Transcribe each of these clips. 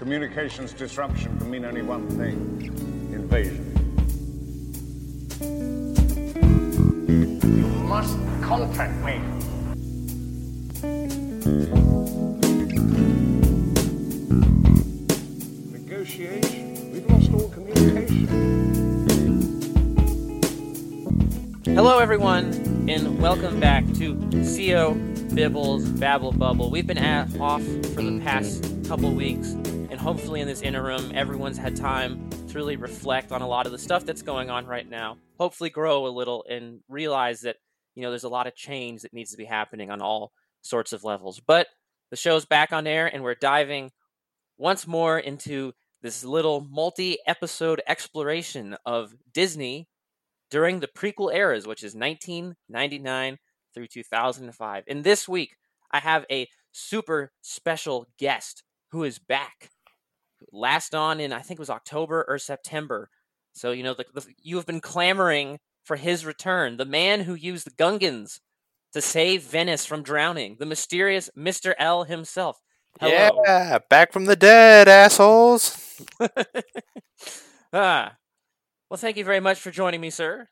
communications disruption can mean only one thing invasion. You must contact me. Negotiation? We've lost all communication. Hello, everyone, and welcome back to CO Bibbles Babble Bubble. We've been at, off for the past couple weeks, and hopefully, in this interim, everyone's had time to really reflect on a lot of the stuff that's going on right now. Hopefully, grow a little and realize that you know there's a lot of change that needs to be happening on all sorts of levels. But the show's back on air, and we're diving once more into this little multi-episode exploration of Disney during the prequel eras, which is 1999 through 2005. And this week, I have a super special guest who is back. Last on in, I think it was October or September. So, you know, the, the, you have been clamoring for his return. The man who used the Gungans to save Venice from drowning, the mysterious Mr. L himself. Hello. Yeah, back from the dead, assholes. ah. Well, thank you very much for joining me, sir.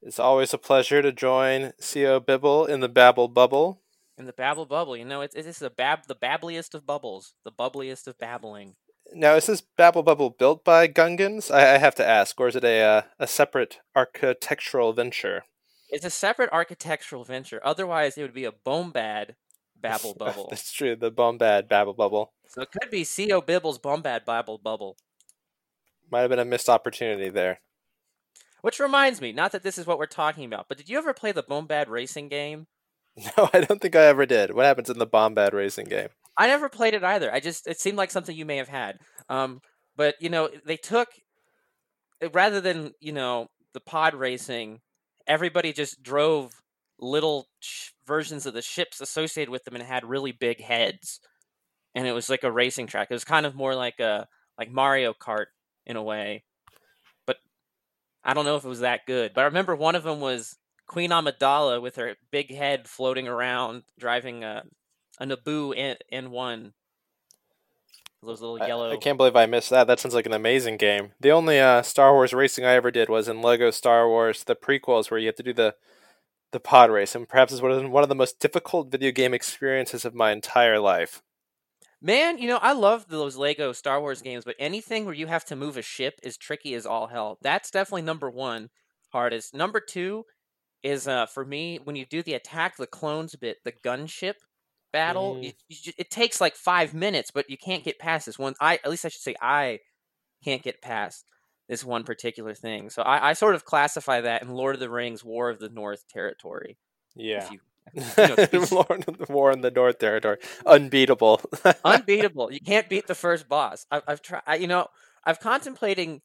It's always a pleasure to join CO Bibble in the Babble Bubble. In the Babble Bubble, you know, it's it's a bab the babbliest of bubbles, the bubbliest of babbling. Now, is this Babble Bubble built by Gungans? I, I have to ask, or is it a uh, a separate architectural venture? It's a separate architectural venture. Otherwise, it would be a Bombad Babble Bubble. That's true. The Bombad Babble Bubble so it could be Co Bibble's Bombad Babble Bubble. might have been a missed opportunity there. Which reminds me, not that this is what we're talking about, but did you ever play the Bombad racing game? No, I don't think I ever did. What happens in the Bombad racing game? I never played it either. I just it seemed like something you may have had. Um, but you know, they took rather than you know the pod racing, everybody just drove little sh- versions of the ships associated with them and had really big heads, and it was like a racing track. It was kind of more like a like Mario Kart in a way, but I don't know if it was that good. But I remember one of them was Queen Amidala with her big head floating around, driving a a Naboo N, N1. Those little yellow. I, I, can't believe I missed that. That sounds like an amazing game. The only uh, Star Wars racing I ever did was in Lego Star Wars, the prequels, where you have to do the the pod race, and perhaps it's one of the, one of the most difficult video game experiences of my entire life. Man, you know, I love those Lego Star Wars games, but anything where you have to move a ship is tricky as all hell. That's definitely number one hardest. Number two is uh, for me when you do the attack the clones bit, the gunship battle. Mm. You, you, it takes like five minutes, but you can't get past this one. I at least I should say I can't get past this one particular thing. So I, I sort of classify that in Lord of the Rings: War of the North territory. Yeah. You, you know, Lord of the War in the North territory, unbeatable. unbeatable. You can't beat the first boss. I've, I've tried. You know, I've contemplating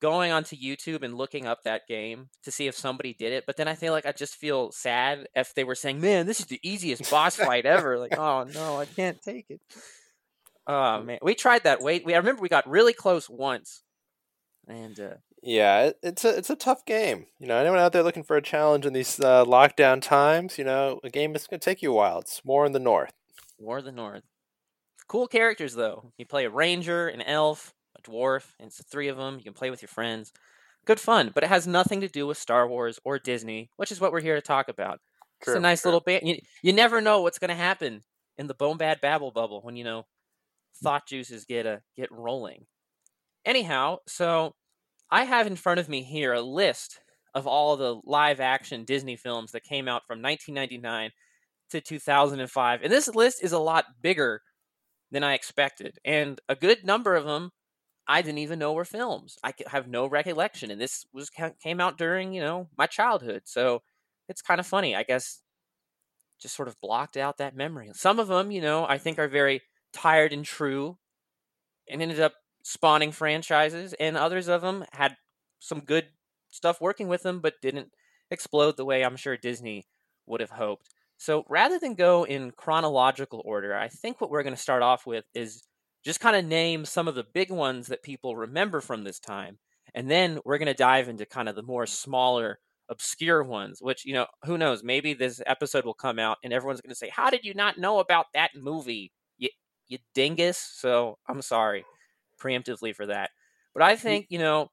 going onto YouTube and looking up that game to see if somebody did it, but then I feel like I just feel sad if they were saying, "Man, this is the easiest boss fight ever." Like, oh no, I can't take it. Oh man, we tried that. Wait, we I remember we got really close once, and uh, yeah, it, it's a it's a tough game. You know, anyone out there looking for a challenge in these uh, lockdown times, you know, a game that's going to take you a while. It's more in the north. War of the North. Cool characters though. You play a ranger, an elf, dwarf, and it's the three of them. You can play with your friends. Good fun, but it has nothing to do with Star Wars or Disney, which is what we're here to talk about. True, it's a nice true. little band. You, you never know what's going to happen in the Bombad Babble bubble when you know thought juices get a get rolling. Anyhow, so I have in front of me here a list of all the live action Disney films that came out from 1999 to 2005, and this list is a lot bigger than I expected, and a good number of them I didn't even know were films. I have no recollection, and this was came out during you know my childhood, so it's kind of funny. I guess just sort of blocked out that memory. Some of them, you know, I think are very tired and true, and ended up spawning franchises, and others of them had some good stuff working with them, but didn't explode the way I'm sure Disney would have hoped. So rather than go in chronological order, I think what we're going to start off with is just kind of name some of the big ones that people remember from this time. And then we're going to dive into kind of the more smaller, obscure ones, which, you know, who knows? Maybe this episode will come out and everyone's going to say, How did you not know about that movie? You, you dingus. So I'm sorry preemptively for that. But I think, you know,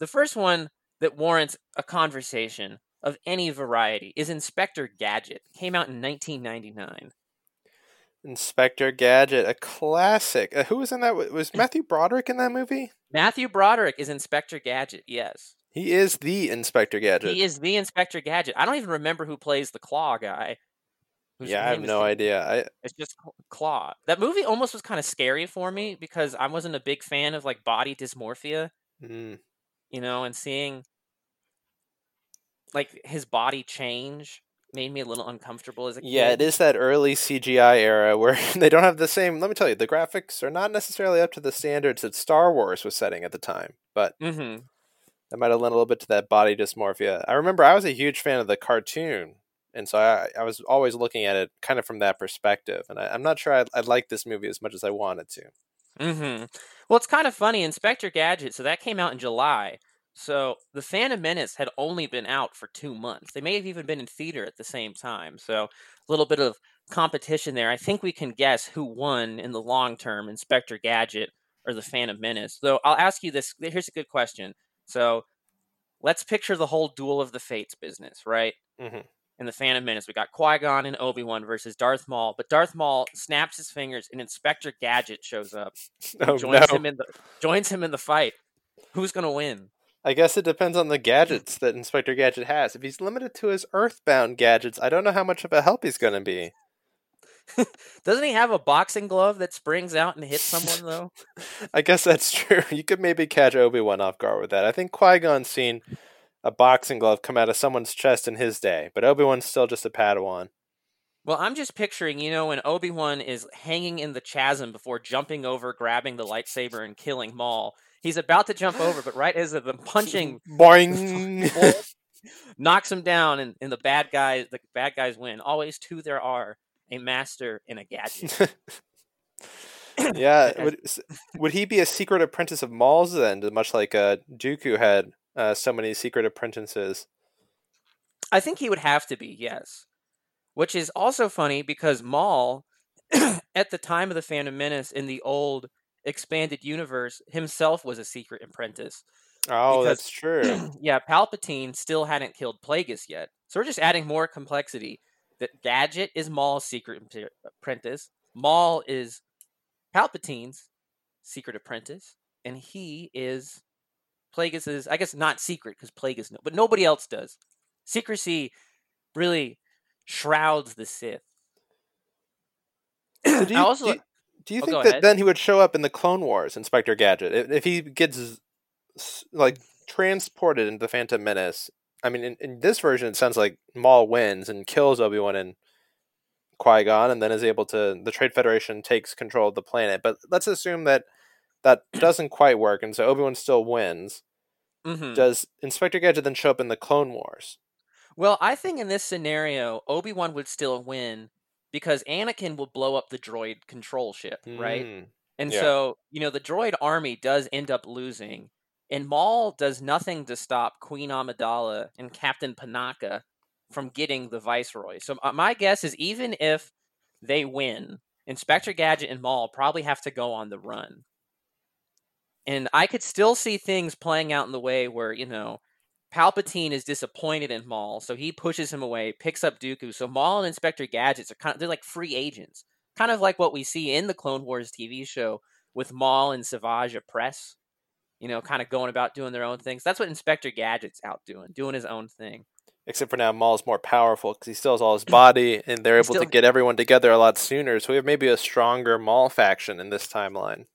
the first one that warrants a conversation of any variety is Inspector Gadget. Came out in 1999. Inspector Gadget, a classic. Uh, who was in that? Was Matthew Broderick in that movie? Matthew Broderick is Inspector Gadget. Yes. He is the Inspector Gadget. He is the Inspector Gadget. I don't even remember who plays the Claw guy. Yeah, I have no idea. I it's just Claw. That movie almost was kind of scary for me because I wasn't a big fan of like body dysmorphia. Mm. You know, and seeing like his body change made me a little uncomfortable as a kid. Yeah, it is that early CGI era where they don't have the same. Let me tell you, the graphics are not necessarily up to the standards that Star Wars was setting at the time, but mm-hmm. that might have lent a little bit to that body dysmorphia. I remember I was a huge fan of the cartoon, and so I, I was always looking at it kind of from that perspective. And I, am not sure I'd, I'd like this movie as much as I wanted to. Mm-hmm. Well, it's kind of funny. Inspector Gadget. So that came out in July. So the Phantom Menace had only been out for two months. They may have even been in theater at the same time. So a little bit of competition there. I think we can guess who won in the long term, Inspector Gadget or the Phantom Menace. So I'll ask you this. Here's a good question. So let's picture the whole Duel of the Fates business, right? Mm-hmm. In the Phantom Menace, we got Qui Gon and Obi Wan versus Darth Maul, but Darth Maul snaps his fingers and Inspector Gadget shows up, oh, joins no. him in the joins him in the fight. Who's gonna win? I guess it depends on the gadgets that Inspector Gadget has. If he's limited to his Earthbound gadgets, I don't know how much of a help he's going to be. Doesn't he have a boxing glove that springs out and hits someone though? I guess that's true. You could maybe catch Obi Wan off guard with that. I think Qui Gon's seen a boxing glove come out of someone's chest in his day, but Obi Wan's still just a Padawan. Well, I'm just picturing, you know, when Obi Wan is hanging in the chasm before jumping over, grabbing the lightsaber, and killing Maul. He's about to jump over, but right as the punching boing knocks him down, and, and the bad guys the bad guys win. Always two there are a master and a gadget. yeah, would, would he be a secret apprentice of Maul's then, much like uh, Dooku had uh, so many secret apprentices? I think he would have to be, yes. Which is also funny because Maul, at the time of the Phantom Menace in the old expanded universe, himself was a secret apprentice. Oh, Because- that's true. yeah, Palpatine still hadn't killed Plagueis yet. So we're just adding more complexity. That Gadget is Maul's secret ap- apprentice. Maul is Palpatine's secret apprentice, and he is Plagueis's. I guess not secret because Plagueis, no, but nobody else does. Secrecy really shrouds the Sith. So do I you, also- do do you Oh, think that ahead. then he would show up in the Clone Wars, Inspector Gadget, if, if he gets like transported into the Phantom Menace? I mean, in, in this version, it sounds like Maul wins and kills Obi Wan and Qui Gon, and then is able to. The Trade Federation takes control of the planet. But let's assume that that doesn't quite work, and so Obi Wan still wins. hmm Does Inspector Gadget then show up in the Clone Wars? Well, I think in this scenario, Obi Wan would still win because Anakin will blow up the droid control ship, right? Mm. And Yeah. so, you know, the droid army does end up losing, and Maul does nothing to stop Queen Amidala and Captain Panaka from getting the Viceroy. So, uh, my guess is even if they win, Inspector Gadget and Maul probably have to go on the run. And I could still see things playing out in the way where, you know, Palpatine is disappointed in Maul, so he pushes him away, picks up Dooku. So Maul and Inspector Gadgets are kind of they're like free agents kind of like what we see in the Clone Wars TV show with Maul and Savage Opress, you know, kind of going about doing their own things. That's what Inspector Gadget's out doing, doing his own thing. Except for now, Maul's more powerful because he still has all his body, and they're able Still- to get everyone together a lot sooner. So we have maybe a stronger Maul faction in this timeline.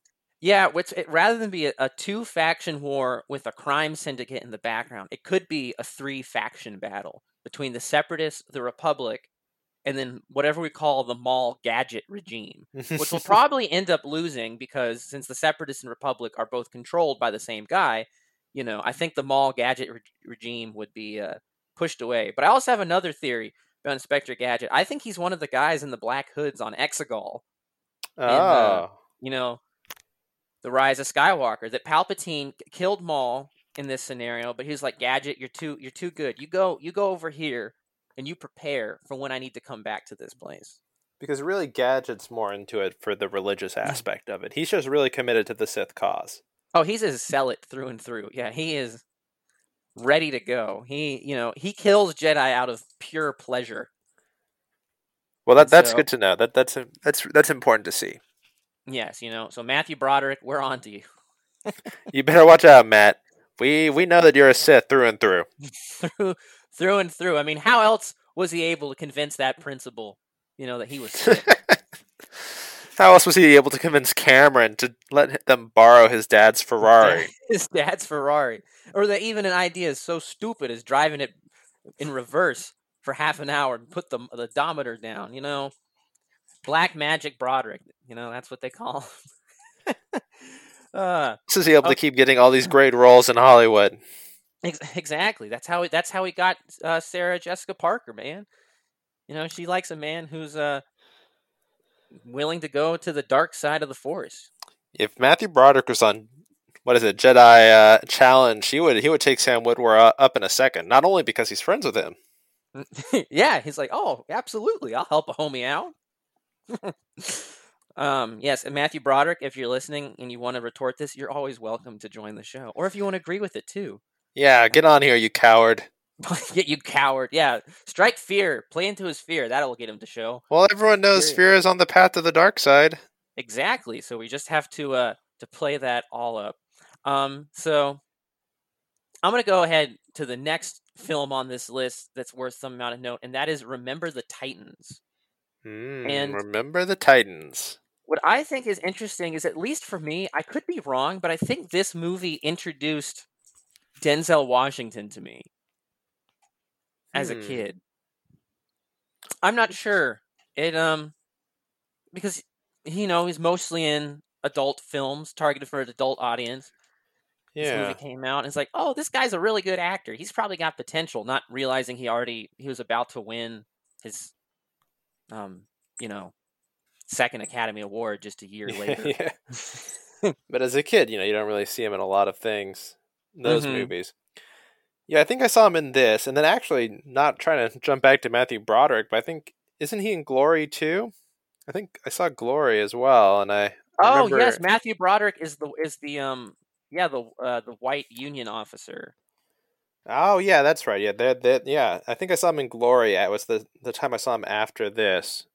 Yeah, which it, rather than be a, a two faction war with a crime syndicate in the background, it could be a three faction battle between the Separatists, the Republic, and then whatever we call the Maul Gadget regime. which will probably end up losing because since the Separatists and Republic are both controlled by the same guy, you know, I think the Maul gadget re- regime would be uh, pushed away. But I also have another theory about Inspector Gadget. I think he's one of the guys in the black hoods on Exegol, oh, uh, you know, the Rise of Skywalker. That Palpatine killed Maul in this scenario, but he's like, Gadget, you're too, you're too good. You go, you go over here, and you prepare for when I need to come back to this place. because really Gadget's more into it for the religious mm-hmm. aspect of it. He's just really committed to the Sith cause. Oh, he's a zealot through and through. Yeah, he is ready to go. He, you know, he kills Jedi out of pure pleasure. Well, that that's so- good to know. That that's that's that's important to see. Yes, you know. So Matthew Broderick, we're on to you. You better watch out, Matt. We we know that you're a Sith through and through. through through and through. I mean, how else was he able to convince that principal, you know, that he was How else was he able to convince Cameron to let them borrow his dad's Ferrari? his dad's Ferrari, or that even an idea is so stupid as driving it in reverse for half an hour and put the the odometer down. You know, black magic Broderick. You know, that's what they call. him. uh, This is he able Oh. to keep getting all these great roles in Hollywood. ex- exactly. That's how. That's how he got uh, Sarah Jessica Parker. Man, you know, she likes a man who's uh willing to go to the dark side of the force. If Matthew Broderick was on what is it, Jedi uh, Challenge, he would he would take Sam Woodward uh, up in a second. Not only because he's friends with him. yeah, he's like, oh, absolutely, I'll help a homie out. um, yes, and Matthew Broderick, if you're listening and you want to retort this, you're always welcome to join the show, or if you want to agree with it too. Yeah, get on here, you coward. Get you coward. Yeah, strike fear. Play into his fear. That'll get him to show. Well, everyone knows Period. Fear is on the path to the dark side. Exactly. So we just have to uh to play that all up. Um, so I'm gonna go ahead to the next film on this list that's worth some amount of note, and that is Remember the Titans. Mm, And- remember the Titans. what I think is interesting is, at least for me, I could be wrong, but I think this movie introduced Denzel Washington to me as a Hmm. kid. I'm not sure. It um because you know he's mostly in adult films targeted for an adult audience. This Yeah. movie came out and it's like, oh, this guy's a really good actor. He's probably got potential. Not realizing he already he was about to win his um you know second Academy Award just a year later. But as a kid, you know, you don't really see him in a lot of things. Those Mhm. movies. Yeah, I think I saw him in this, and then actually not trying to jump back to Matthew Broderick, but I think isn't he in Glory too? I think I saw Glory as well, and I Oh remember yes, Matthew Broderick is the is the um yeah the uh, the white Union officer. Oh yeah, that's right. Yeah, that that yeah. I think I saw him in Glory. It was the the time I saw him after this.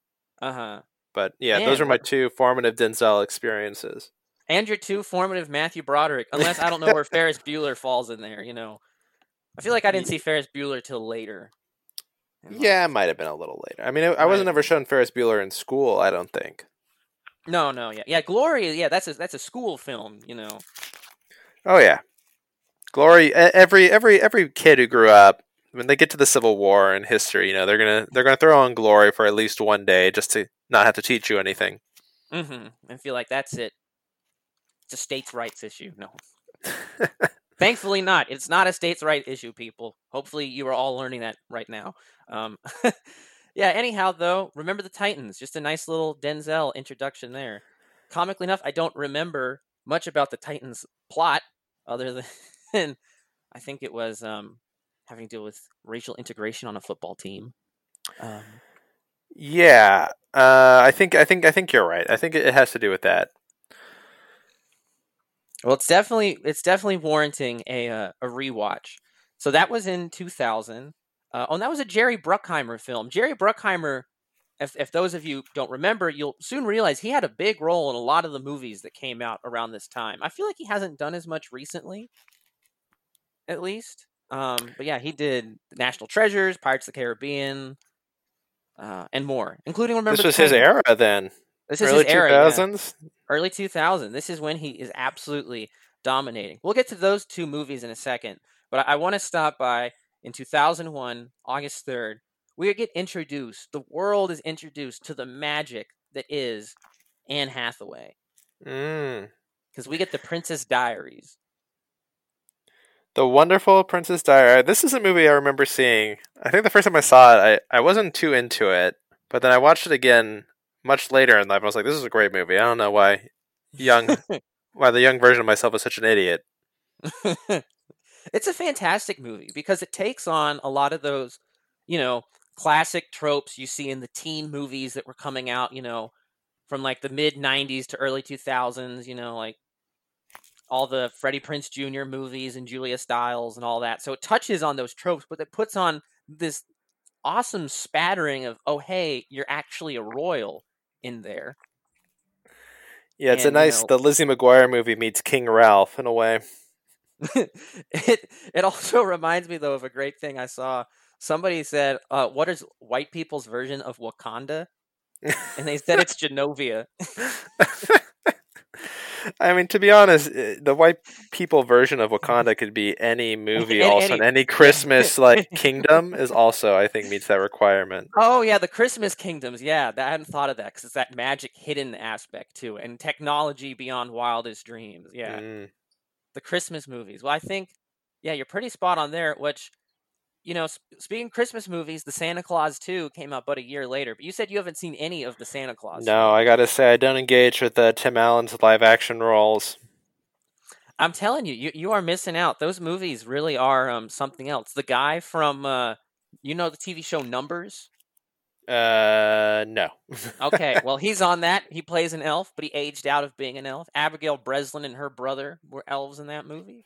Uh huh. But yeah, Man, those are my two formative Denzel experiences. And your two formative Matthew Broderick, unless I don't know where Ferris Bueller falls in there. You know, I feel like I didn't see Ferris Bueller till later. Yeah, it might have been a little later. I mean, I I wasn't Right. ever shown Ferris Bueller in school. I don't think. No, no, yeah, yeah. Glory, yeah. That's a that's a school film. You know. Oh yeah, Glory. Every every every kid who grew up when they get to the Civil War in history, you know, they're gonna they're gonna throw on Glory for at least one day just to not have to teach you anything. Mm-hmm. I feel like that's it. It's a states' rights issue. No. Thankfully, not. It's not a states' right issue, people. Hopefully, you are all learning that right now. Um, yeah. Anyhow, though, remember the Titans. Just a nice little Denzel introduction there. Comically enough, I don't remember much about the Titans plot, other than I think it was um, having to do with racial integration on a football team. Um, Yeah, uh, I think I think I think you're right. I think it has to do with that. Well, it's definitely it's definitely warranting a uh, a rewatch. So that was in 2000. Uh, oh, and that was a Jerry Bruckheimer film. Jerry Bruckheimer, if if those of you don't remember, you'll soon realize he had a big role in a lot of the movies that came out around this time. I feel like he hasn't done as much recently, at least. Um, but yeah, he did National Treasures, Pirates of the Caribbean, uh, and more, including remember this was his era then. This is Early his era. two yeah early 2000 this is when he is absolutely dominating we'll get to those two movies in a second but i, I want to stop by in 2001 august 3rd we get introduced the world is introduced to the magic that is anne hathaway Mm. because we get the princess diaries The Wonderful Princess Diary. This is a movie I remember seeing. I think the first time I saw it, I, I wasn't too into it, but then I watched it again much later in life. I was like, "This is a great movie." I don't know why young, why the young version of myself is such an idiot. it's a fantastic movie because it takes on a lot of those, you know, classic tropes you see in the teen movies that were coming out, you know, from like the mid 90s to early 2000s, you know, like all the Freddie Prinze Jr. movies and Julia Stiles and all that. So it touches on those tropes, but it puts on this awesome spattering of, oh, hey, you're actually a royal in there. Yeah, it's And, a you nice know- the Lizzie McGuire movie meets King Ralph in a way. it it also reminds me though of a great thing I saw. Somebody said, uh, "What is white people's version of Wakanda?" And they said it's Genovia. I mean, to be honest, eh, the white people version of Wakanda could be any movie. Any- also, any- and any Christmas like kingdom is also, I think, meets that requirement. Oh yeah, the Christmas kingdoms. Yeah, I hadn't thought of that because it's that magic hidden aspect too, and technology beyond wildest dreams. Yeah, Mm. the Christmas movies. Well, I think yeah, you're pretty spot on there. Which you know, sp- speaking of Christmas movies, the Santa Clause 2 came out but a year later. But you said you haven't seen any of the Santa Clause. No, I gotta say, I don't engage with uh, Tim Allen's live action roles. I'm telling you, you you are missing out. Those movies really are um something else. The guy from uh you know the TV show Numbers? Uh, no. Okay, well he's on that. He plays an elf, but he aged out of being an elf. Abigail Breslin and her brother were elves in that movie.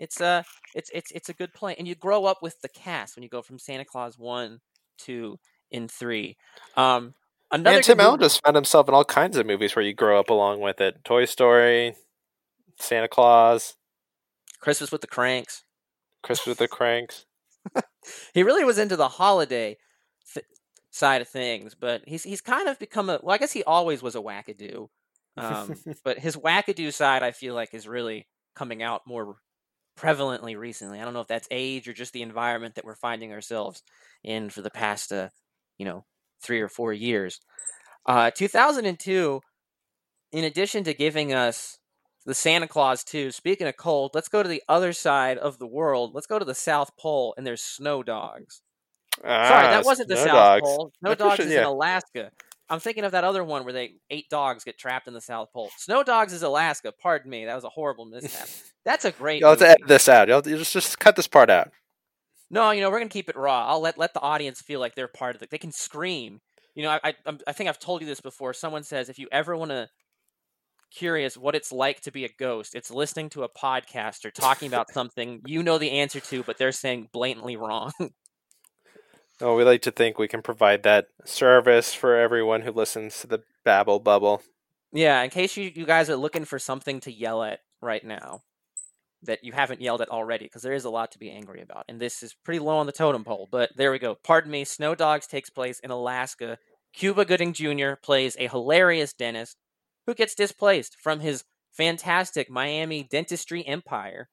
It's uh it's it's it's a good play. And you grow up with the cast when you go from Santa Clause 1, 2, and 3. Um another and Tim Allen just found himself in all kinds of movies where you grow up along with it. Toy Story, Santa Clause, Christmas with the Cranks. Christmas with the Cranks. he really was into the holiday th- side of things, but he's he's kind of become a well. I guess he always was a wackadoo, um, but his wackadoo side, I feel like, is really coming out more prevalently recently. I don't know if that's age or just the environment that we're finding ourselves in for the past, uh, you know, three or four years. Uh, 2002, in addition to giving us the Santa Clause 2, speaking of cold, let's go to the other side of the world. Let's go to the South Pole, and there's snow dogs. Sorry, Ah, that wasn't the South Dogs. Pole. Snow Dogs is in. Alaska. I'm thinking of that other one where they eight dogs get trapped in the South Pole. Snow Dogs is Alaska. Pardon me, that was a horrible mishap. That's a great. You'll have to edit this out. You'll, you just just cut this part out. No, you know we're gonna keep it raw. I'll let let the audience feel like they're part of it. They can scream. You know, I I, I think I've told you this before. Someone says if you ever want to curious what it's like to be a ghost, it's listening to a podcaster talking about something you know the answer to, but they're saying blatantly wrong. Oh, we like to think we can provide that service for everyone who listens to the Babble Bubble. Yeah, in case you, you guys are looking for something to yell at right now that you haven't yelled at already, because there is a lot to be angry about. And this is pretty low on the totem pole, but there we go. Pardon me, Snow Dogs takes place in Alaska. Cuba Gooding Jr. plays a hilarious dentist who gets displaced from his fantastic Miami dentistry empire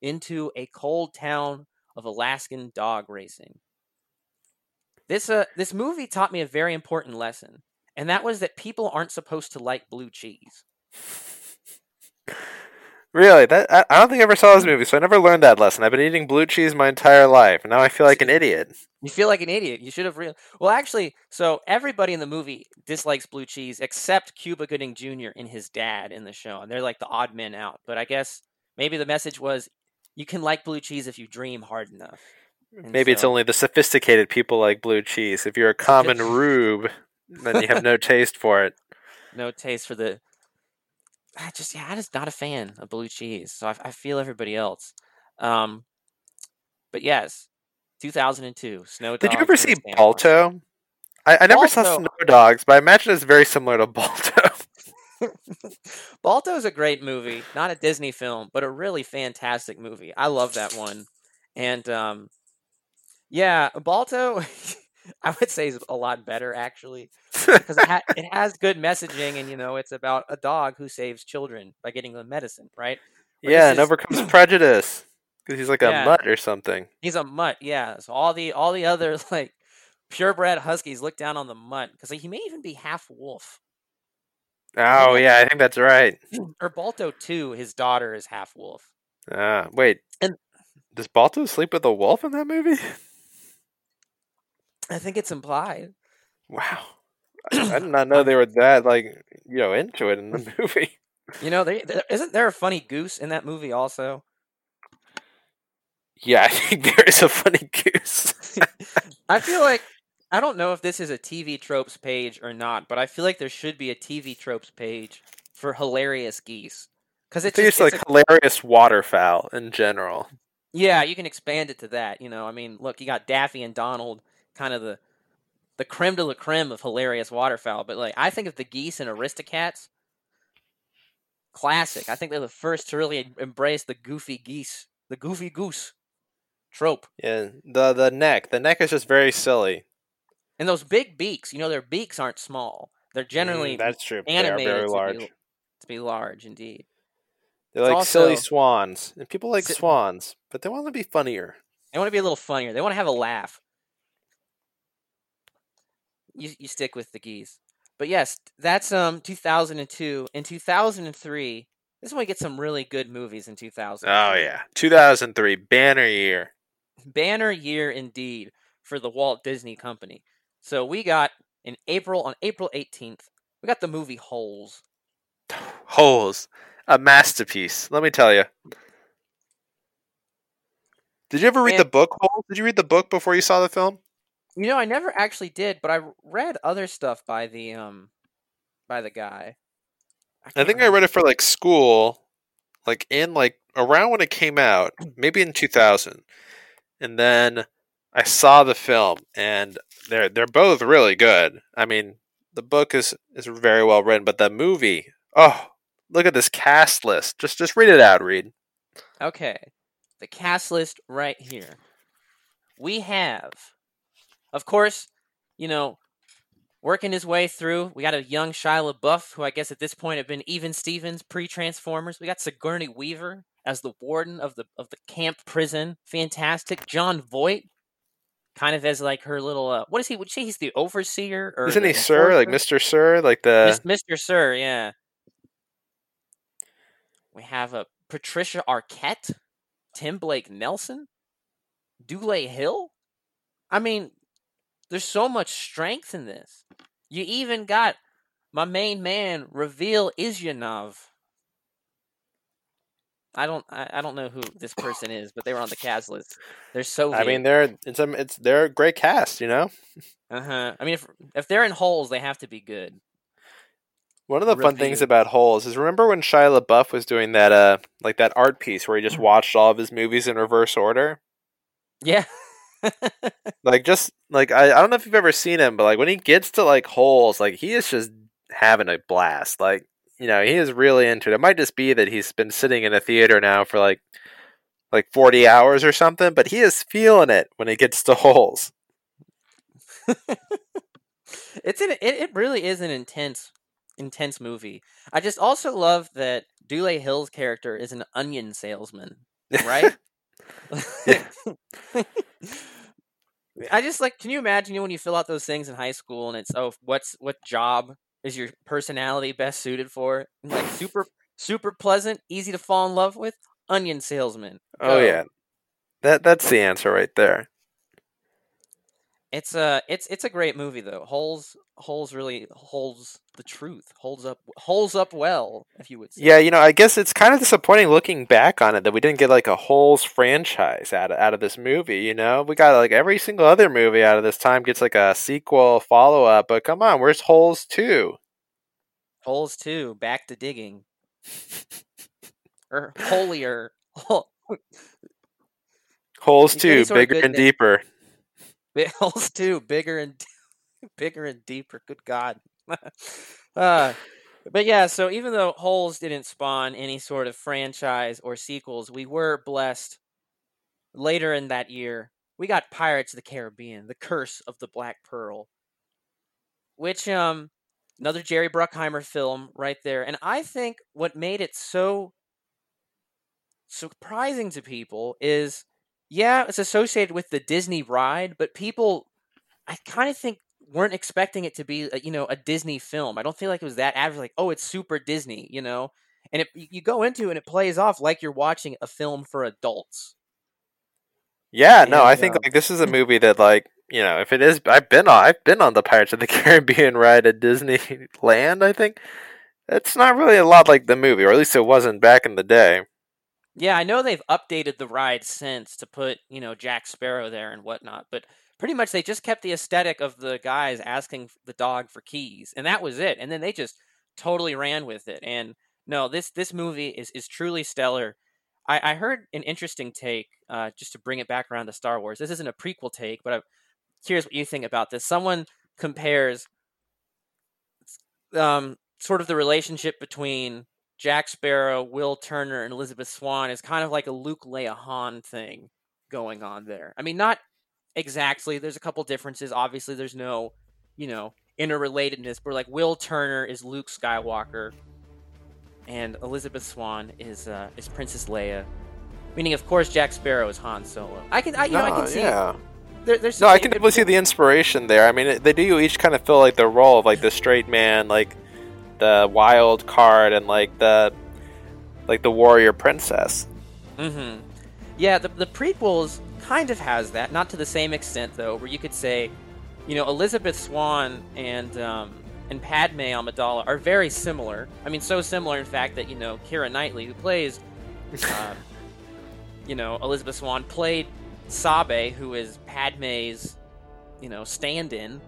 into a cold town of Alaskan dog racing. This uh this movie taught me a very important lesson and that was that people aren't supposed to like blue cheese. Really, that I, I don't think I ever saw this movie, so I never learned that lesson. I've been eating blue cheese my entire life, and now I feel like an idiot. You feel like an idiot. You should have real. Well, actually, so everybody in the movie dislikes blue cheese except Cuba Gooding Jr. and his dad in the show, and they're like the odd men out. But I guess maybe the message was you can like blue cheese if you dream hard enough. Maybe it's only the sophisticated people like blue cheese. If you're a common rube, then you have no taste for it. no taste for the. I just yeah, I'm just not a fan of blue cheese, so I, I feel everybody else. Um, but yes, 2002 Snow. Did you ever see Balto? I, I never saw Snow Dogs, but I imagine it's very similar to Balto. Balto is a great movie, not a Disney film, but a really fantastic movie. I love that one. And um yeah, Balto I would say is a lot better actually because it, ha- it has good messaging and you know it's about a dog who saves children by getting them medicine, right? Where yeah, and is- overcomes prejudice because he's like a Yeah. mutt or something. He's a mutt, yeah. So all the all the other like purebred huskies look down on the mutt because he may even be half wolf. Oh Yeah. yeah, I think that's right. Or Balto too, his daughter is half wolf. Ah, wait, And- does Balto sleep with a wolf in that movie? I think it's implied. Wow, I I did not know they were that like you know into it in the movie. You know, there, there isn't there a funny goose in that movie also? Yeah, I think there is a funny goose. I feel like I don't know if this is a TV tropes page or not, but I feel like there should be a TV tropes page for hilarious geese. Because it's just, it's like a- hilarious waterfowl in general. yeah, you can expand it to that. You know, I mean, look, you got Daffy and Donald, kind of the the creme de la creme of hilarious waterfowl. But like, I think of the geese and Aristocats, classic. I think they're the first to really embrace the goofy geese, the goofy goose trope. Yeah, the the neck, the neck is just very silly. And those big beaks, you know, their beaks aren't small. They're generally Mm, that's true. Animated They are very to be large. to be large, indeed. They're It's like silly swans, and people like Si- swans, but they want to be funnier. They want to be a little funnier. They want to have a laugh. You you stick with the geese. But yes, that's um 2002. In 2003, this is when we get some really good movies in 2000. Oh yeah, 2003 banner year. Banner year indeed for the Walt Disney Company. So we got in April on April 18th, we got the movie Holes. Holes, a masterpiece. Let me tell you. Did you ever read the book Holes? Did you read the book before you saw the film? You know, I never actually did, but I read other stuff by the um by the guy. I can't think I read it for like school, like in like around when it came out, maybe in 2000. And then I saw the film and they're they're both really good. I mean, the book is is very well written, but the movie, oh, look at this cast list. Just just read it out, Reed. Okay, the cast list right here. We have, of course, you know, working his way through. We got a young Shia LaBeouf, who I guess at this point had been even Stevens pre Transformers. We got Sigourney Weaver as the warden of the of the camp prison. Fantastic. Jon Voight, kind of as like her little. Uh, what is he? Would say he's the overseer or Isn't he Sir, like? Mr. Sir, like the Mr. Sir, yeah. We have a Patricia Arquette, Tim Blake Nelson, Dule Hill. I mean, there's so much strength in this. You even got my main man, Ravil Isyanov. I don't, I, I don't know who this person is, but they were on the cast list. They're so. I mean, they're it's a it's they're a great cast, you know. uh huh. I mean, if if they're in holes, they have to be good. One of the fun things about Holes is remember when Shia LaBeouf was doing that uh like that art piece where he just watched all of his movies in reverse order. Yeah. Like just like I, I don't know if you've ever seen him, but like when he gets to like Holes, like he is just having a blast. Like you know he is really into it. It might just be that he's been sitting in a theater now for like like forty hours or something, but he is feeling it when he gets to Holes. it's an it, it really is an intense intense movie. I just also love that Dule Hill's character is an onion salesman, right? I just like can you imagine when you fill out those things in high school and it's oh what's what job is your personality best suited for? Like super super pleasant, easy to fall in love with, onion salesman. Oh yeah, that that's the answer right there. It's a it's it's a great movie though. Holes Holes really holds the truth. Holds up holds up well, if you would say. Yeah, you know, I guess it's kind of disappointing looking back on it that we didn't get like a Holes franchise out of, out of this movie. You know, we got like every single other movie out of this time gets like a sequel, follow up. But come on, where's Holes two? Holes two, back to digging. or er, holier. Holes You get any two, bigger and deeper. Holes too, bigger and bigger and deeper. Good God. uh, but yeah, so even though Holes didn't spawn any sort of franchise or sequels, we were blessed later in that year. We got Pirates of the Caribbean, The Curse of the Black Pearl, which um another Jerry Bruckheimer film right there. And I think what made it so surprising to people is yeah, it's associated with the Disney ride, but people I kind of think weren't expecting it to be a, you know a Disney film. I don't feel like it was that average like oh it's super Disney, you know. And it, you go into it and it plays off like you're watching a film for adults. Yeah, no, I think um, like this is a movie that like you know if it is, I've been on, I've been on the Pirates of the Caribbean ride at Disneyland. I think it's not really a lot like the movie, or at least it wasn't back in the day. Yeah, I know they've updated the ride since to put, you know, Jack Sparrow there and whatnot, but pretty much they just kept the aesthetic of the guys asking the dog for keys, and that was it. And then they just totally ran with it. And no, this this movie is is truly stellar. I, I heard an interesting take, uh, just to bring it back around to Star Wars. This isn't a prequel take, but I'm curious what you think about this. Someone compares um, sort of the relationship between Jack Sparrow, Will Turner, and Elizabeth Swann is kind of like a Luke Leia Han thing going on there. I mean, not exactly. There's a couple differences. Obviously, there's no, you know, interrelatedness. But like Will Turner is Luke Skywalker, and Elizabeth Swann is uh, is Princess Leia. Meaning, of course, Jack Sparrow is Han Solo. I can, I, you know, I can see. yeah. There, No, I can definitely see the inspiration there. I mean, they do each kind of fill like the role of like the straight man, like the wild card, and like the like the warrior princess. Mm-hmm. Yeah, the the prequels kind of has that, not to the same extent though, where you could say, you know, Elizabeth Swann and um, and Padme Amidala are very similar. I mean, so similar in fact that you know Keira Knightley, who plays, um, you know, Elizabeth Swann played Sabe, who is Padme's, you know, stand-in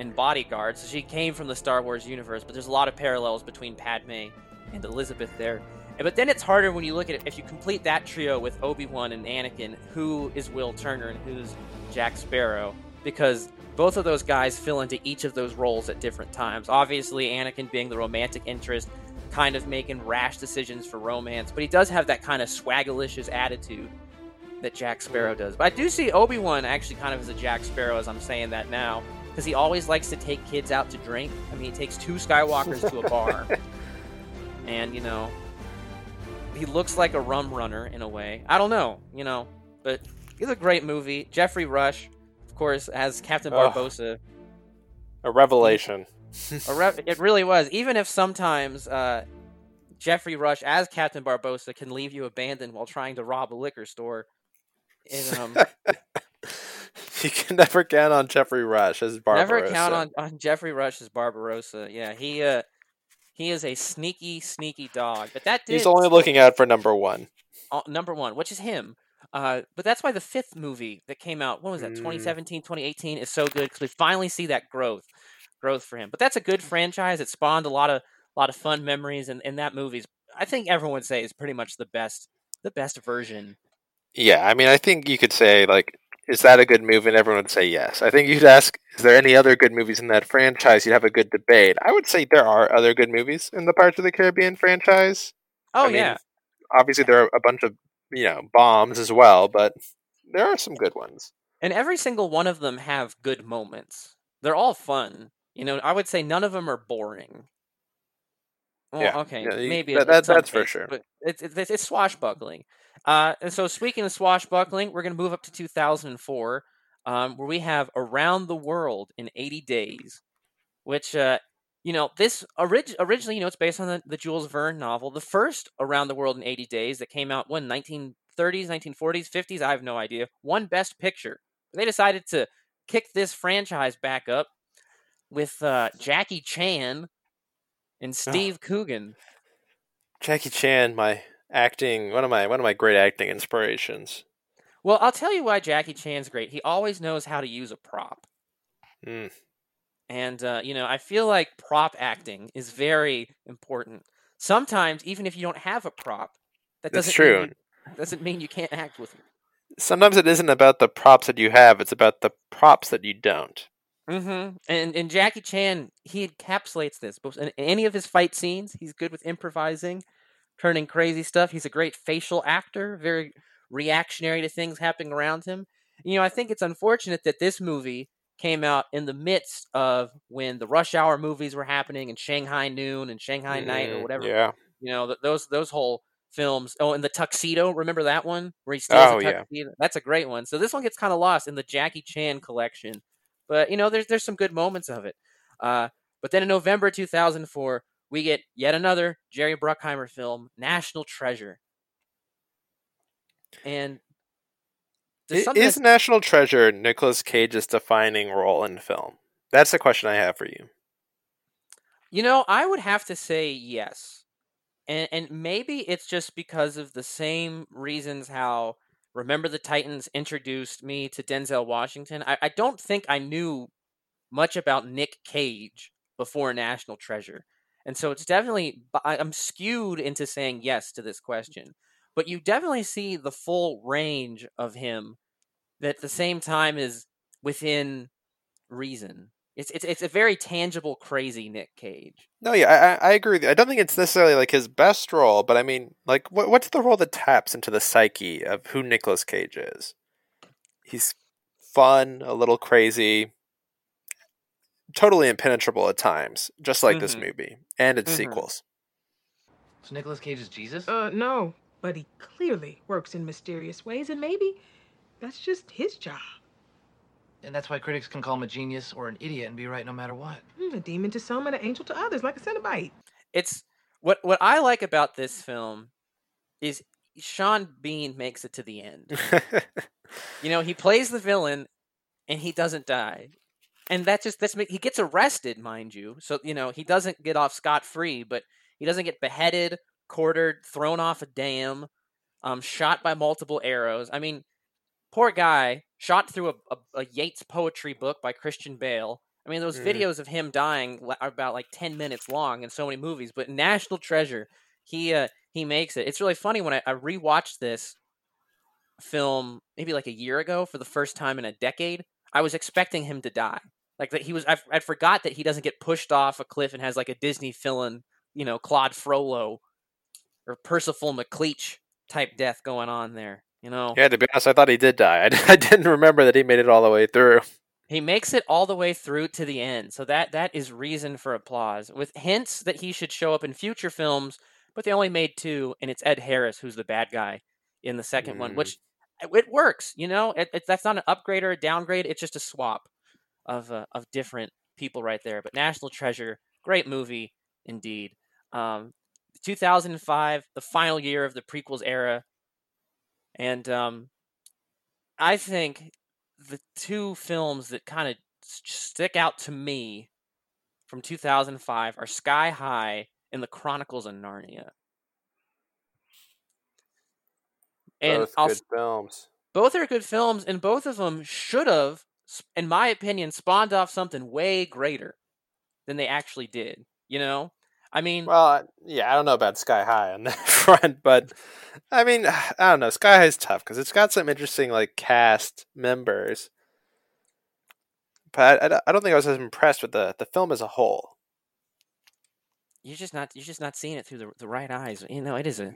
and bodyguard. So she came from the Star Wars universe, but there's a lot of parallels between Padme and Elizabeth there. But then it's harder when you look at it. If you complete that trio with Obi Wan and Anakin, who is Will Turner and who's Jack Sparrow? Because both of those guys fill into each of those roles at different times. Obviously, Anakin being the romantic interest, kind of making rash decisions for romance, but he does have that kind of swaggalicious attitude that Jack Sparrow does. But I do see Obi Wan actually kind of as a Jack Sparrow as I'm saying that now, because he always likes to take kids out to drink. I mean, he takes two Skywalkers to a bar, and you know, he looks like a rum runner in a way. I don't know, you know, but it's a great movie. Geoffrey Rush, of course, as Captain Ugh. Barbossa. A revelation. A re- it really was. Even if sometimes uh, Geoffrey Rush as Captain Barbossa can leave you abandoned while trying to rob a liquor store. And, um, you can never count on Geoffrey Rush as Barbarossa. Never count on, on Geoffrey Rush as Barbarossa. Yeah, he uh he is a sneaky, sneaky dog. But that did He's only looking out for number one. uh, number one, which is him. Uh, but that's why the fifth movie that came out, what was that, Mm. 2017, 2018, is so good because we finally see that growth, growth for him. But that's a good franchise. It spawned a lot of, a lot of fun memories, and, and that movie's, I think everyone would say, is pretty much the best, the best version. Yeah, I mean, I think you could say like, is that a good movie? And everyone would say yes. I think you'd ask, is there any other good movies in that franchise? You'd have a good debate. I would say there are other good movies in the Pirates of the Caribbean franchise. Oh I mean, yeah, Obviously, there are a bunch of you know bombs as well, but there are some good ones. and every single one of them have good moments. They're all fun. You know, I would say none of them are boring. Well, Yeah, okay, yeah, maybe that- that- that's for sure. But it's, it's it's swashbuckling. Uh, and so speaking of swashbuckling, we're going to move up to 2004, um, where we have Around the World in 80 Days, which uh, you know this orig- originally you know it's based on the, the Jules Verne novel, the first Around the World in 80 Days that came out when 1930s, 1940s, 50s. I have no idea. Won Best Picture. They decided to kick this franchise back up with uh, Jackie Chan and Steve Coogan. Jackie Chan, my acting, one of my one of my great acting inspirations. Well, I'll tell you why Jackie Chan's great. He always knows how to use a prop. Mm. And, uh, you know, I feel like prop acting is very important. Sometimes, even if you don't have a prop, that doesn't true. Mean you, doesn't mean you can't act with it. Sometimes it isn't about the props that you have; it's about the props that you don't. Mm-hmm. And and Jackie Chan, he encapsulates this. In any of his fight scenes, he's good with improvising, turning crazy stuff. He's a great facial actor, very reactionary to things happening around him. You know, I think it's unfortunate that this movie came out in the midst of when the Rush Hour movies were happening and Shanghai Noon and Shanghai Night or Mm, whatever. Yeah. You know, th- those those whole films. Oh, and the tuxedo. Remember that one where he steals Oh, a yeah. tuxedo? That's a great one. So this one gets kind of lost in the Jackie Chan collection, but you know, there's there's some good moments of it. Uh, but then in November 2004, we get yet another Jerry Bruckheimer film, National Treasure. And there's I- something Is that's- National Treasure Nicolas Cage's defining role in film? That's the question I have for you. You know, I would have to say yes. And and maybe it's just because of the same reasons how Remember the Titans introduced me to Denzel Washington. I, I don't think I knew much about Nick Cage before National Treasure. And so it's definitely, I'm skewed into saying yes to this question. But you definitely see the full range of him that at the same time is within reason. It's it's it's a very tangible, crazy Nick Cage. No, yeah, I, I agree with you. I don't think it's necessarily like his best role, but I mean, like, what, what's the role that taps into the psyche of who Nicolas Cage is? He's fun, a little crazy, totally impenetrable at times, just like mm-hmm. this movie and its mm-hmm. sequels. So Nicolas Cage is Jesus? Uh, no, but he clearly works in mysterious ways, and maybe that's just his job. And that's why critics can call him a genius or an idiot and be right no matter what. Mm, a demon to some and an angel to others, like a Cenobite. It's what what I like about this film is Sean Bean makes it to the end. you know, he plays the villain and he doesn't die. And that just that's he gets arrested, mind you. So, you know, he doesn't get off scot free, but he doesn't get beheaded, quartered, thrown off a dam, um, shot by multiple arrows. I mean, poor guy shot through a, a, a, Yeats poetry book by Christian Bale. I mean, those mm. videos of him dying are about like ten minutes long in so many movies. But National Treasure, he uh, he makes it. It's really funny when I, I rewatched this film maybe like a year ago for the first time in a decade. I was expecting him to die. Like that he was. I, I forgot that he doesn't get pushed off a cliff and has like a Disney villain, you know, Claude Frollo or Percival McLeach type death going on there. You know. Yeah, to be honest, I thought he did die. I, I didn't remember that he made it all the way through. He makes it all the way through to the end, so that that is reason for applause. With hints that he should show up in future films, but they only made two, and it's Ed Harris who's the bad guy in the second mm. one, which it works. You know, it, it, that's not an upgrade or a downgrade; it's just a swap of uh, of different people right there. But National Treasure, great movie indeed. Um, 2005, the final year of the prequels era, and um, I think the two films that kind of stick out to me from 2005 are Sky High and The Chronicles of Narnia. And both I'll, good films. Both are good films, and both of them should have, in my opinion, spawned off something way greater than they actually did. You know, I mean, well, uh, yeah, I don't know about Sky High on that front, but I mean, I don't know. Sky High is tough because it's got some interesting like cast members, but I, I don't think I was as impressed with the the film as a whole. You're just not you're just not seeing it through the the right eyes. You know, it is a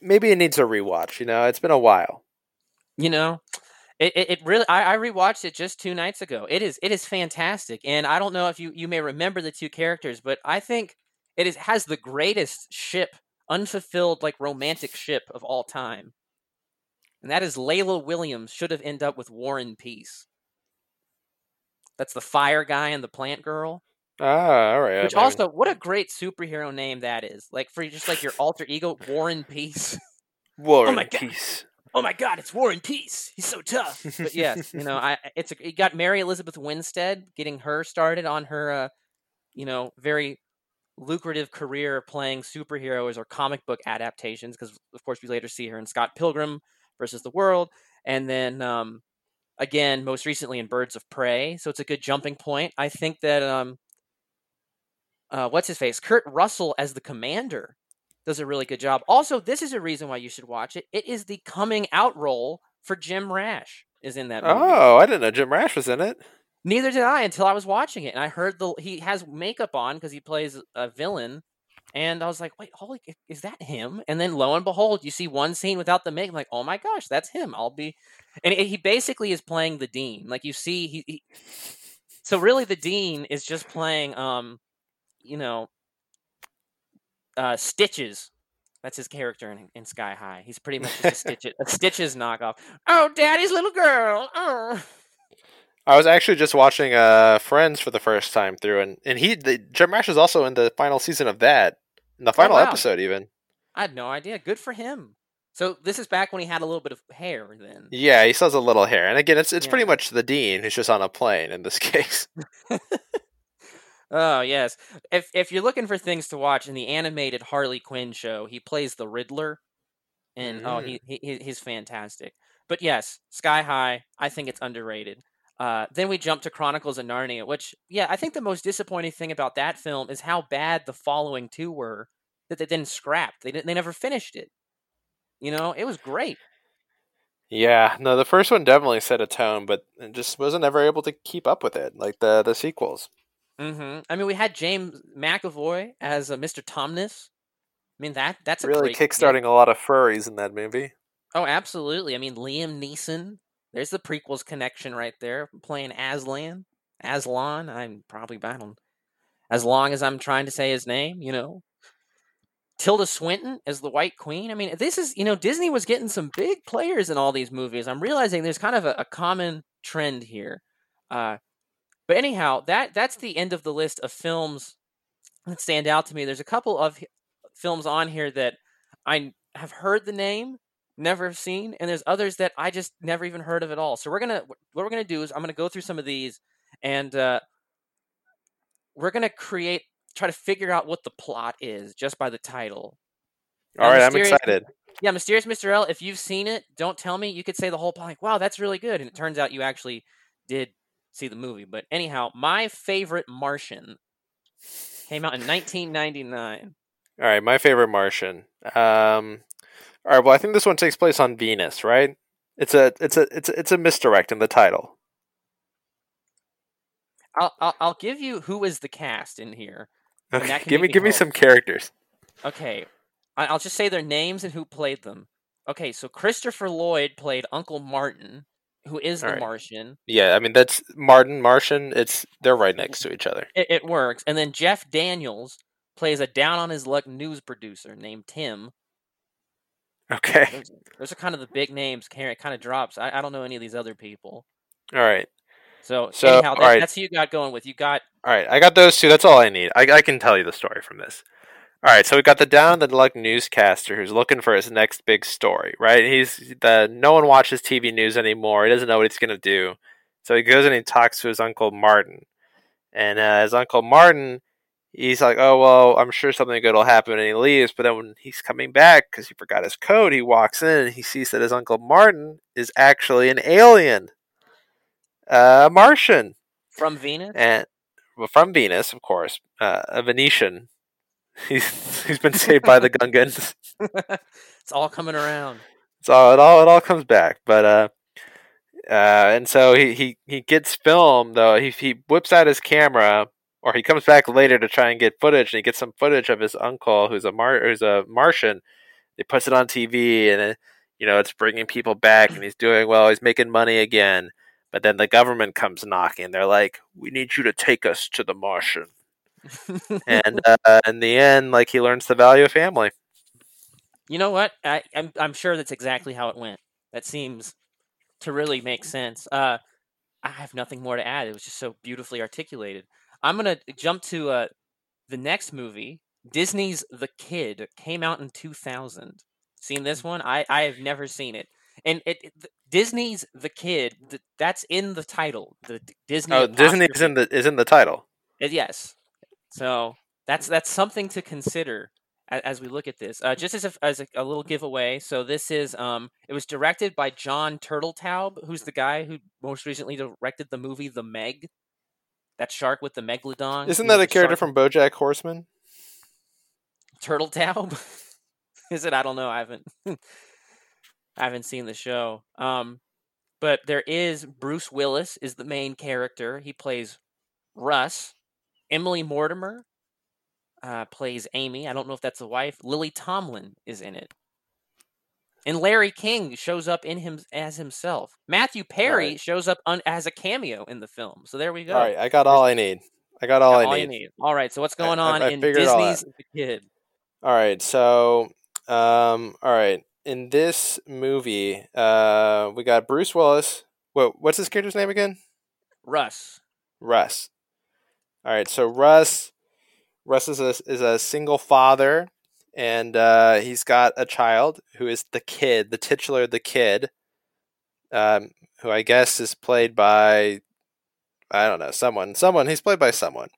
maybe it needs a rewatch. You know, it's been a while. You know, it, it, it, really I, I rewatched it just two nights ago. It is it is fantastic, and I don't know if you you may remember the two characters, but I think it is has the greatest ship, unfulfilled like romantic ship of all time. And that is Layla Williams should have ended up with War and Peace. That's the fire guy and the plant girl. Ah, all right. Which also, what a great superhero name that is! Like for just like your alter ego, War and Peace. War oh and Peace. Oh my God, it's War and Peace. He's so tough. But yes, you know, I it's a, you got Mary Elizabeth Winstead getting her started on her, uh, you know, very lucrative career playing superheroes or comic book adaptations because of course we later see her in Scott Pilgrim versus the World and then um, again most recently in Birds of Prey so it's a good jumping point I think that um, uh, what's his face Kurt Russell as the commander does a really good job also this is a reason why you should watch it it is the coming out role for Jim Rash is in that movie. Oh, I didn't know Jim Rash was in it. Neither did I until I was watching it, and I heard the he has makeup on because he plays a villain, and I was like, "Wait, holy, is that him?" And then lo and behold, you see one scene without the makeup. like, oh my gosh, that's him. I'll be, and he basically is playing the dean. Like you see, he, he so really the dean is just playing, um, you know, uh, Stitches. That's his character in, in Sky High. He's pretty much just a Stitches, a Stitches knockoff. Oh, Daddy's little girl. Oh. I was actually just watching uh, Friends for the first time through, and and he the, Jim Rash is also in the final season of that, in the oh, final oh, wow. episode even. I had no idea. Good for him. So this is back when he had a little bit of hair. Then yeah, he still has a little hair, and again, it's it's yeah. pretty much the dean who's just on a plane in this case. oh yes, if if you're looking for things to watch in the animated Harley Quinn show, he plays the Riddler. and oh, Mm. he, he he- he's fantastic. But yes, Sky High, I think it's underrated. Uh, then we jump to Chronicles of Narnia, which yeah, I think the most disappointing thing about that film is how bad the following two were that they then scrapped. They didn't, they never finished it. You know, it was great. Yeah, no, the first one definitely set a tone, but it just wasn't ever able to keep up with it, like the the sequels. Hmm I mean, we had James McAvoy as uh, Mr. Tumnus. I mean that that's a really kickstarting a lot of furries in that movie. Oh, absolutely. I mean, Liam Neeson. There's the prequels connection right there. Playing Aslan, Aslan. I'm probably don't. As long as I'm trying to say his name, you know. Tilda Swinton as the White Queen. I mean, this is you know Disney was getting some big players in all these movies. I'm realizing there's kind of a, a common trend here. Uh, but anyhow, that that's the end of the list of films that stand out to me. There's a couple of films on here that I have heard the name, never have seen, and there's others that I just never even heard of at all. So we're gonna what we're gonna do is I'm gonna go through some of these, and uh, we're gonna create try to figure out what the plot is just by the title. All Now, right, I'm excited. Yeah, Mysterious Mr. L. If you've seen it, don't tell me. You could say the whole plot, like, "Wow, that's really good," and it turns out you actually did see the movie. But anyhow, my favorite Martian came out in 1999. All right, my favorite Martian. Um, all right, well, I think this one takes place on Venus, right? It's a it's a it's a, it's a misdirect in the title. I'll, I'll I'll give you who is the cast in here. Okay, give me give me some characters. Okay, I'll just say their names and who played them. Okay, so Christopher Lloyd played Uncle Martin, who is the Alright. Martian. Yeah, I mean that's Martin Martian. It's they're right next to each other. It, it works. And then Jeff Daniels plays a down on his luck news producer named Tim. Okay, Those, those are kind of the big names. It kind of drops. I, I don't know any of these other people. all right, So, So, anyhow, that, alright. that's who you got going with. You got all right. I got those two. That's all I need. I I can tell you the story from this. All right, so we've got the down the luck newscaster who's looking for his next big story. Right, he's the no one watches TV news anymore. He doesn't know what he's gonna do, so he goes and he talks to his uncle Martin, and uh, his uncle Martin, he's like, "Oh well, I'm sure something good will happen," and he leaves. But then when he's coming back because he forgot his code, he walks in and he sees that his uncle Martin is actually an alien, uh, a Martian, from Venus. and well, from Venus, of course, uh, a Venetian. He's he's been saved by the Gungans. it's all coming around. So it all it all comes back, but uh, uh, and so he, he he gets film though. He he whips out his camera, or he comes back later to try and get footage, and he gets some footage of his uncle, who's a Mar who's a Martian. He puts it on TV, and it, you know it's bringing people back, and he's doing well. He's making money again. But then the government comes knocking. They're like, "We need you to take us to the Martian." And uh, in the end, like he learns the value of family. You know what? I, I'm I'm sure that's exactly how it went. That seems to really make sense. Uh, I have nothing more to add. It was just so beautifully articulated. I'm gonna jump to uh, the next movie. Disney's The Kid came out in 2000. Seen this one? I I have never seen it. And it, it Disney's The Kid. Th- that's in the title. The Disney. Oh, Disney is in the is in the title. uh, yes. So that's that's something to consider as, as we look at this. Uh, just as a, as a, a little giveaway, so this is um, it was directed by Jon Turteltaub, who's the guy who most recently directed the movie The Meg. That shark with the megalodon. Isn't that a character shark- from BoJack Horseman? Turteltaub? is it? I don't know. I haven't I haven't seen the show. Um, but there is Bruce Willis is the main character. He plays Russ. Emily Mortimer uh, plays Amy. I don't know if that's the wife. Lily Tomlin is in it. And Larry King shows up in him as himself. Matthew Perry Alright. shows up un- as a cameo in the film. So there we go. All right, I got all I need. I got all Got I you need. need. All right. So what's going I- on I in all Disney's The Kid? All right, so um, all right, in this movie, uh, we got Bruce Willis. What what's his character's name again? Russ. Russ. All right, so Russ, Russ is a is a single father, and uh, he's got a child who is the kid, the titular the kid, um, who I guess is played by, I don't know, someone, someone. He's played by someone,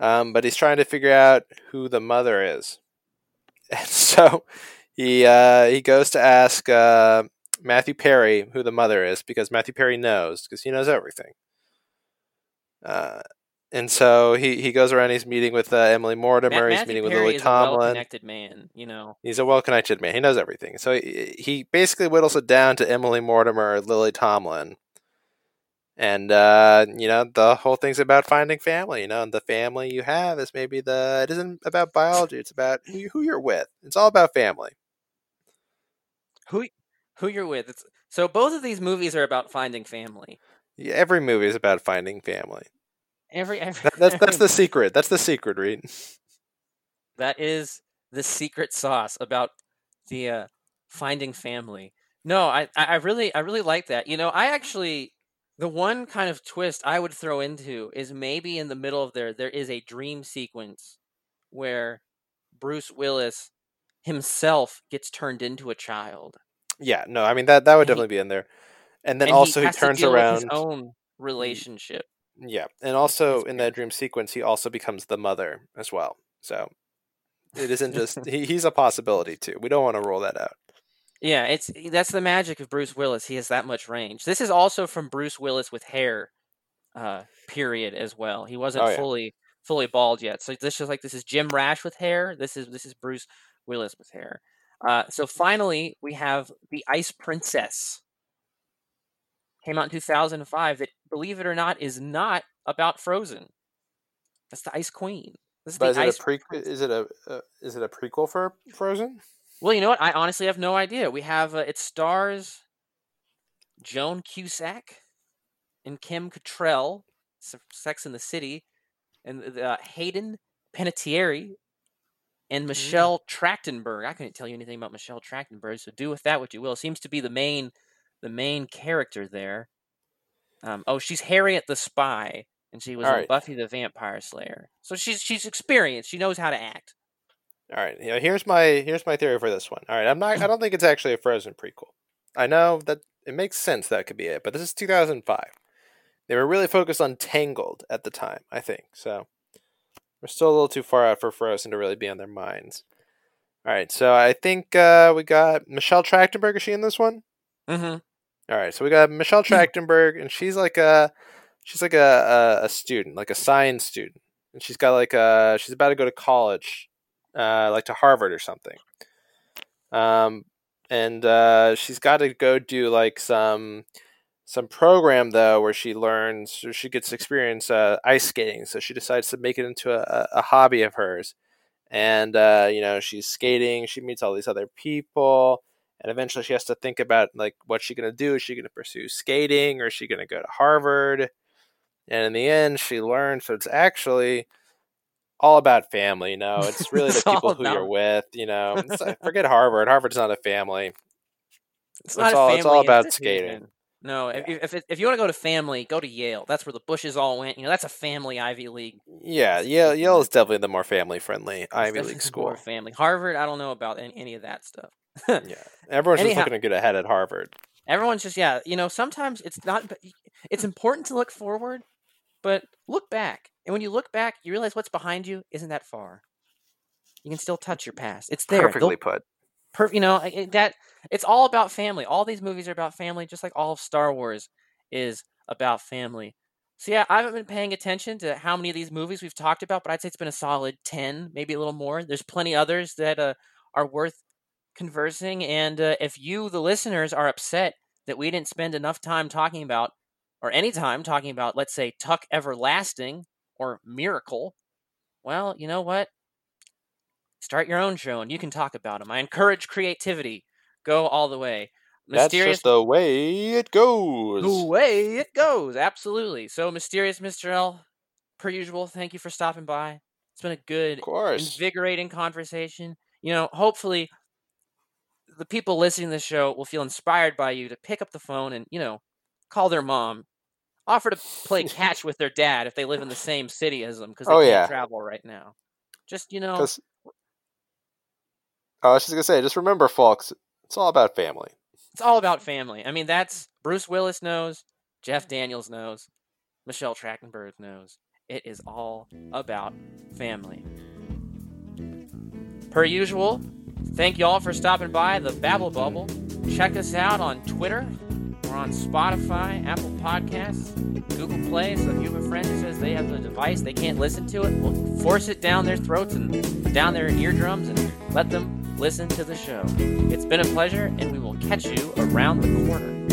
um, but he's trying to figure out who the mother is, and so he uh, he goes to ask uh, Matthew Perry who the mother is because Matthew Perry knows because he knows everything. Uh, and so he, he goes around. He's meeting with uh, Emily Mortimer. He's meeting with Perry Lily is a Tomlin. well-connected man. You know, He's a well connected man. He knows everything. So he, he basically whittles it down to Emily Mortimer, Lily Tomlin. And uh, you know, the whole thing's about finding family, you know, and the family you have is maybe the it isn't about biology, it's about who, you, who you're with. It's all about family. who who you're with. It's, so both of these movies are about finding family. Yeah, Every movie is about finding family. Every, every That, that's that's the secret. That's the secret, Reed. that is the secret sauce about the uh, finding family. No, I I really I really like that. You know, I actually the one kind of twist I would throw into is maybe in the middle of there there is a dream sequence where Bruce Willis himself gets turned into a child. Yeah, no, I mean that that would And he- definitely be in there. And then and also he, he, turns around. his own relationship. Yeah, and also in that dream sequence, he also becomes the mother as well. So it isn't just he, he's a possibility too. We don't want to rule that out. Yeah, it's that's the magic of Bruce Willis. He has that much range. This is also from Bruce Willis with hair, uh, period as well. He wasn't Oh, yeah. fully fully bald yet. So this is like this is Jim Rash with hair. This is this is Bruce Willis with hair. Uh, so finally, we have the Ice Princess. Came out in 2005. That, believe it or not, is not about Frozen. That's the Ice Queen. This is But the is it Ice a pre? Is it a uh, is it a prequel for Frozen? Well, you know what? I honestly have no idea. We have uh, it stars Joan Cusack and Kim Cattrall, Sex in the City, and uh, Hayden Panettiere and Michelle Trachtenberg. I couldn't tell you anything about Michelle Trachtenberg, so do with that what you will. Seems to be the main the main character there. Um, oh, she's Harriet the Spy, and she was in Alright. Buffy the Vampire Slayer. So she's she's experienced. She knows how to act. All right. You know, here's my here's my theory for this one. All right, I'm not. I don't think it's actually a Frozen prequel. I know that it makes sense that could be it, but this is 2005. They were really focused on Tangled at the time. I think so. We're still a little too far out for Frozen to really be on their minds. All right, so I think uh, we got Michelle Trachtenberg. Is she in this one? Mm-hmm. All right, so we got Michelle Trachtenberg, and she's like a she's like a, a a student, like a science student, and she's got like a she's about to go to college, uh, like to Harvard or something. Um, and uh, she's got to go do like some some program though where she learns or she gets experience uh, ice skating. So she decides to make it into a, a, a hobby of hers, and uh, you know she's skating. She meets all these other people and eventually she has to think about like what's she going to do is she going to pursue skating or is she going to go to harvard and in the end she learns so it's actually all about family you know it's really the It's all people who you're with you know forget harvard harvard's not a family It's It's not all- it's all about skating. No, if Yeah. if if, if you want to go to family, go to Yale. That's where the Bushes all went. You know, that's a family Ivy League. yeah yale, yale is definitely the more family friendly ivy league school family. Harvard, I don't know about any, any of that stuff. yeah everyone's Anyhow- just looking to get ahead at harvard Everyone's just yeah. You know, sometimes it's not. It's important to look forward, but look back. And when you look back, you realize what's behind you isn't that far. You can still touch your past. It's there. They'll- put per, you know that it's all about family all these movies are about family just like all of star wars is about family so yeah i haven't been paying attention to how many of these movies we've talked about but i'd say it's been a solid 10 maybe a little more there's plenty others that uh, are worth conversing and uh, if you the listeners are upset that we didn't spend enough time talking about or any time talking about let's say tuck everlasting or miracle well you know what start your own show and you can talk about them. I encourage creativity. Go all the way. that's just the way it goes the way it goes. Absolutely. So mysterious Mr. L, per usual, thank you for stopping by. It's been a good, invigorating conversation. You know, hopefully the people listening to the show will feel inspired by you to pick up the phone and, you know, call their mom. Offer to play catch with their dad if they live in the same city as them because they Oh, can't yeah. travel right now. Just, you know. Oh, I was just gonna say, just remember, folks, it's all about family. It's all about family. I mean, that's Bruce Willis knows, Jeff Daniels knows, Michelle Trachtenberg knows. It is all about family. Per usual, Thank you all for stopping by the Babble Bubble. Check us out on Twitter. We're on Spotify, Apple Podcasts, Google Play. So if you have a friend who says they have the device, they can't listen to it, we'll force it down their throats and down their eardrums and let them listen to the show. It's been a pleasure, and we will catch you around the corner.